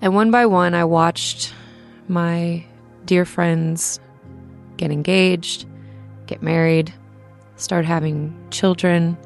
And one by one, I watched my dear friends get engaged, get married, start having children.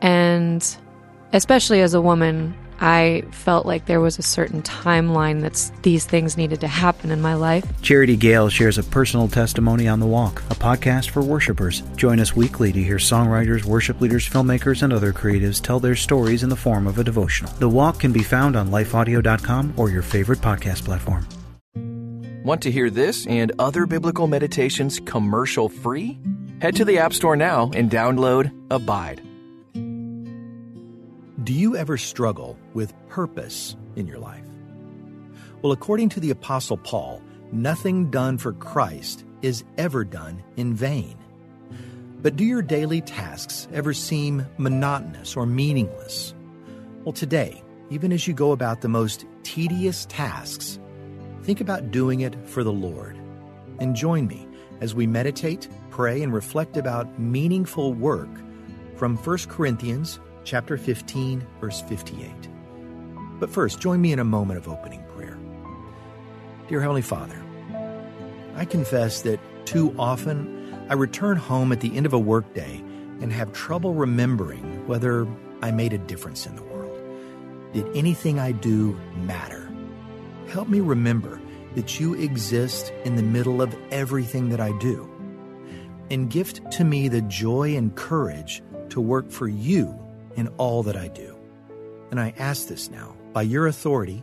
And especially as a woman, I felt like there was a certain timeline that these things needed to happen in my life. Charity Gayle shares a personal testimony on The Walk, a podcast for worshipers. Join us weekly to hear songwriters, worship leaders, filmmakers, and other creatives tell their stories in the form of a devotional. The Walk can be found on lifeaudio.com or your favorite podcast platform. Want to hear this and other biblical meditations commercial free? Head to the App Store now and download Abide. Do you ever struggle with purpose in your life? Well, according to the Apostle Paul, nothing done for Christ is ever done in vain. But do your daily tasks ever seem monotonous or meaningless? Well, today, even as you go about the most tedious tasks, think about doing it for the Lord. And join me as we meditate, pray, and reflect about meaningful work from 1 Corinthians chapter 15, verse 58. But first, join me in a moment of opening prayer. Dear Heavenly Father, I confess that too often I return home at the end of a workday and have trouble remembering whether I made a difference in the world. Did anything I do matter? Help me remember that you exist in the middle of everything that I do. And gift to me the joy and courage to work for you in all that I do. And I ask this now by your authority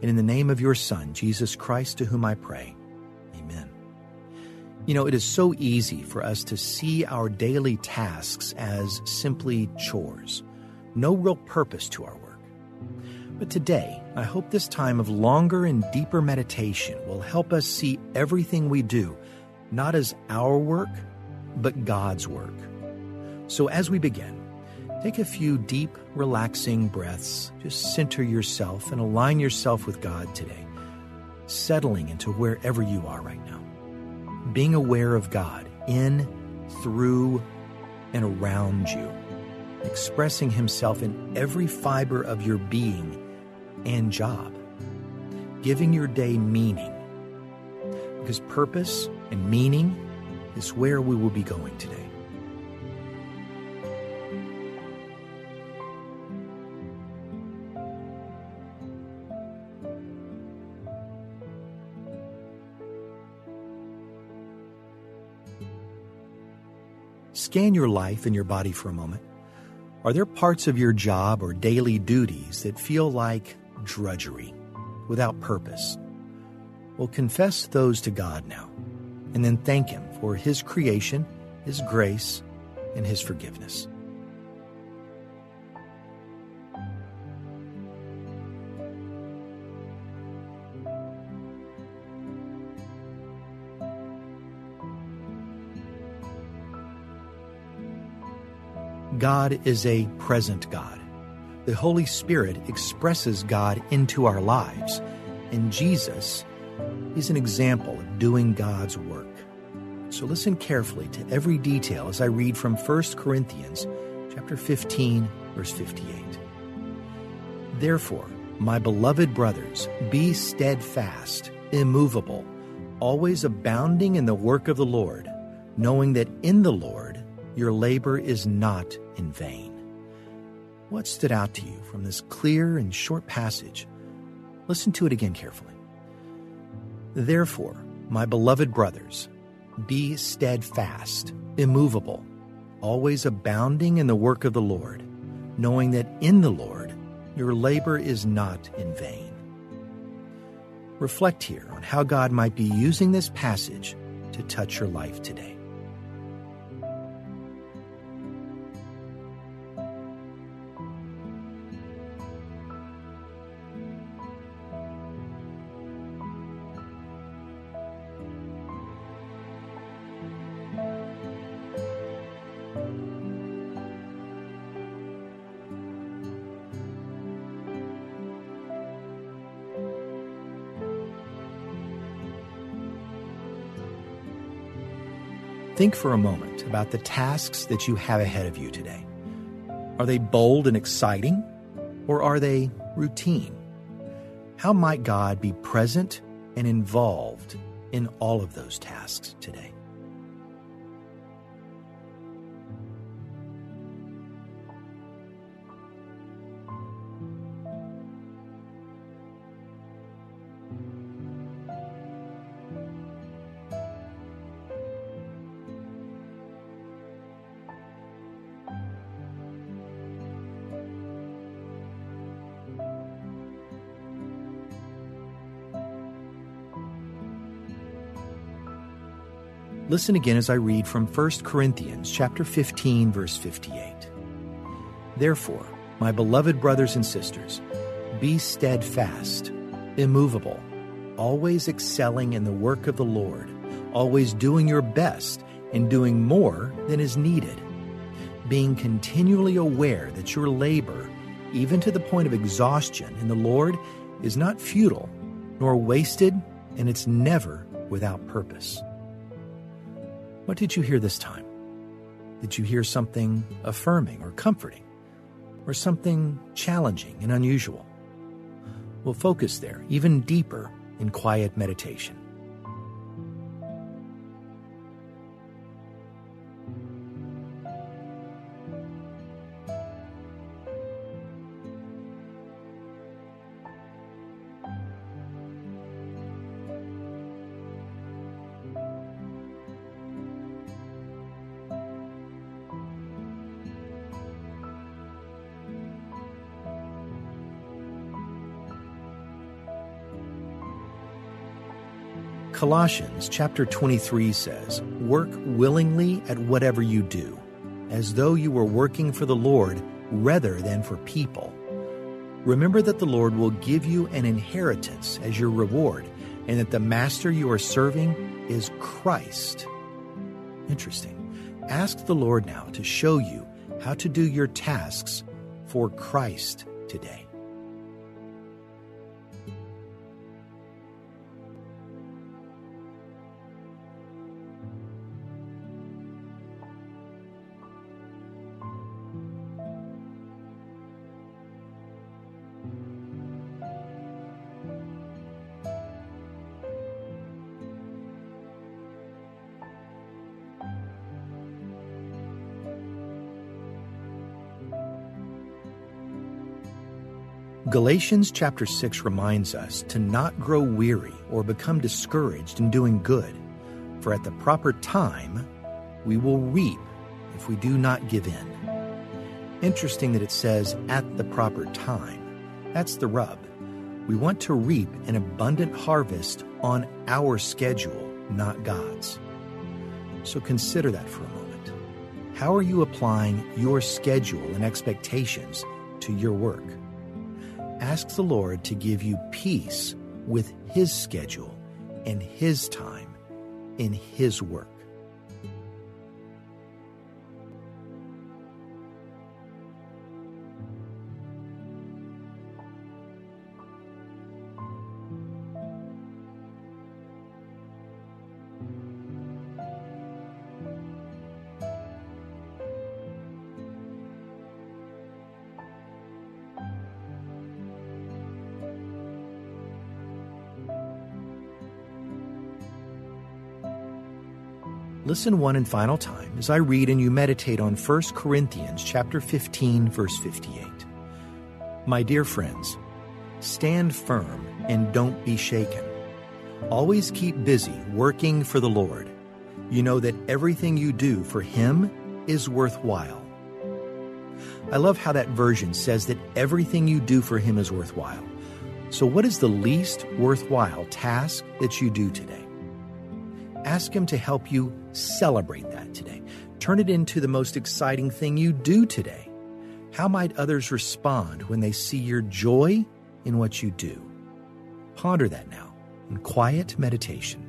and in the name of your Son, Jesus Christ, to whom I pray. Amen. You know, it is so easy for us to see our daily tasks as simply chores, no real purpose to our work. But today, I hope this time of longer and deeper meditation will help us see everything we do not as our work, but God's work. So as we begin, Take a few deep, relaxing breaths. Just center yourself and align yourself with God today, settling into wherever you are right now. Being aware of God in, through, and around you, expressing Himself in every fiber of your being and job, giving your day meaning. Because purpose and meaning is where we will be going today. Scan your life and your body for a moment. Are there parts of your job or daily duties that feel like drudgery, without purpose? Well, confess those to God now, and then thank Him for His creation, His grace, and His forgiveness. God is a present God. The Holy Spirit expresses God into our lives, and Jesus is an example of doing God's work. So listen carefully to every detail as I read from 1 Corinthians chapter 15 verse 58. Therefore, my beloved brothers, be steadfast, immovable, always abounding in the work of the Lord, knowing that in the Lord your labor is not in vain. What stood out to you from this clear and short passage? Listen to it again carefully. Therefore, my beloved brothers, be steadfast, immovable, always abounding in the work of the Lord, knowing that in the Lord your labor is not in vain. Reflect here on how God might be using this passage to touch your life today. Think for a moment about the tasks that you have ahead of you today. Are they bold and exciting, or are they routine? How might God be present and involved in all of those tasks today? Listen again as I read from 1 Corinthians chapter 15 verse 58. Therefore, my beloved brothers and sisters, be steadfast, immovable, always excelling in the work of the Lord, always doing your best and doing more than is needed, being continually aware that your labor, even to the point of exhaustion in the Lord, is not futile nor wasted, and it's never without purpose. What did you hear this time? Did you hear something affirming or comforting, or something challenging and unusual? We'll focus there even deeper in quiet meditation. Colossians chapter 23 says, Work willingly at whatever you do, as though you were working for the Lord rather than for people. Remember that the Lord will give you an inheritance as your reward, and that the master you are serving is Christ. Interesting. Ask the Lord now to show you how to do your tasks for Christ today. Galatians chapter 6 reminds us to not grow weary or become discouraged in doing good, for at the proper time we will reap if we do not give in. Interesting that it says at the proper time. That's the rub. We want to reap an abundant harvest on our schedule, not God's. So consider that for a moment. How are you applying your schedule and expectations to your work? Ask the Lord to give you peace with His schedule and His time in His work. Listen one and final time as I read and you meditate on 1 Corinthians chapter 15 verse 58. My dear friends, stand firm and don't be shaken. Always keep busy working for the Lord. You know that everything you do for him is worthwhile. I love how that version says that everything you do for him is worthwhile. So what is the least worthwhile task that you do today? Ask Him to help you celebrate that today. Turn it into the most exciting thing you do today. How might others respond when they see your joy in what you do? Ponder that now in quiet meditation.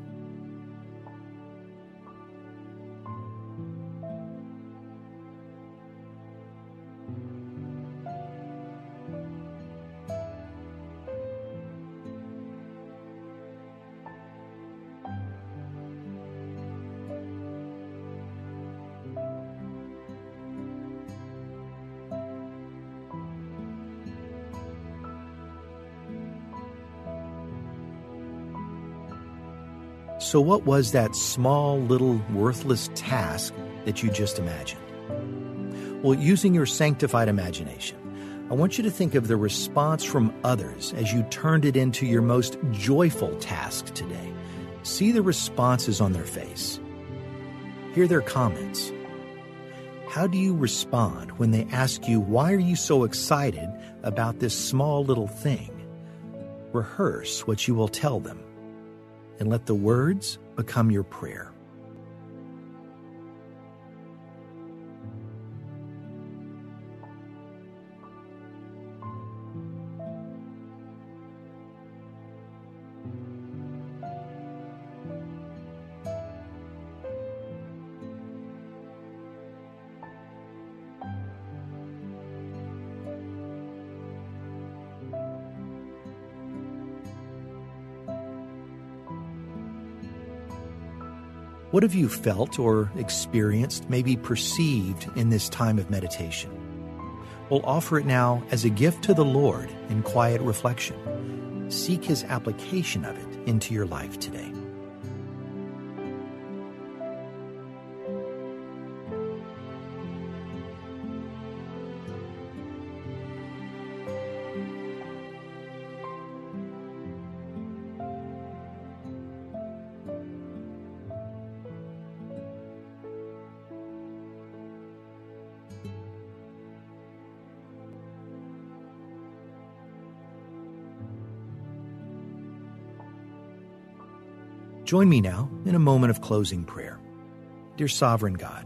So, what was that small, little, worthless task that you just imagined? Well, using your sanctified imagination, I want you to think of the response from others as you turned it into your most joyful task today. See the responses on their face. Hear their comments. How do you respond when they ask you, Why are you so excited about this small little thing? Rehearse what you will tell them and let the words become your prayer. What have you felt or experienced, maybe perceived in this time of meditation? We'll offer it now as a gift to the Lord in quiet reflection. Seek His application of it into your life today. Join me now in a moment of closing prayer. Dear Sovereign God,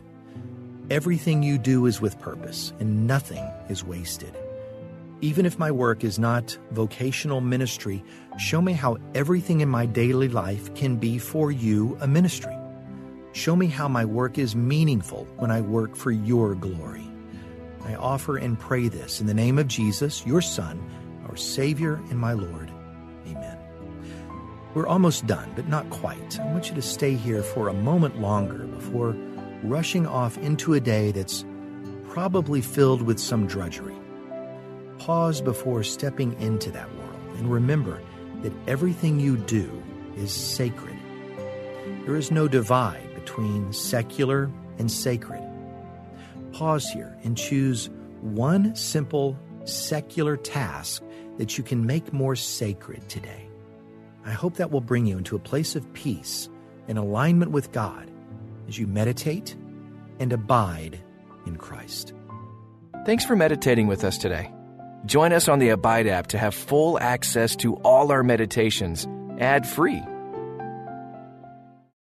everything you do is with purpose and nothing is wasted. Even if my work is not vocational ministry, show me how everything in my daily life can be for you a ministry. Show me how my work is meaningful when I work for your glory. I offer and pray this in the name of Jesus, your Son, our Savior and my Lord. We're almost done, but not quite. I want you to stay here for a moment longer before rushing off into a day that's probably filled with some drudgery. Pause before stepping into that world and remember that everything you do is sacred. There is no divide between secular and sacred. Pause here and choose one simple secular task that you can make more sacred today. I hope that will bring you into a place of peace in alignment with God as you meditate and abide in Christ. Thanks for meditating with us today. Join us on the Abide app to have full access to all our meditations ad free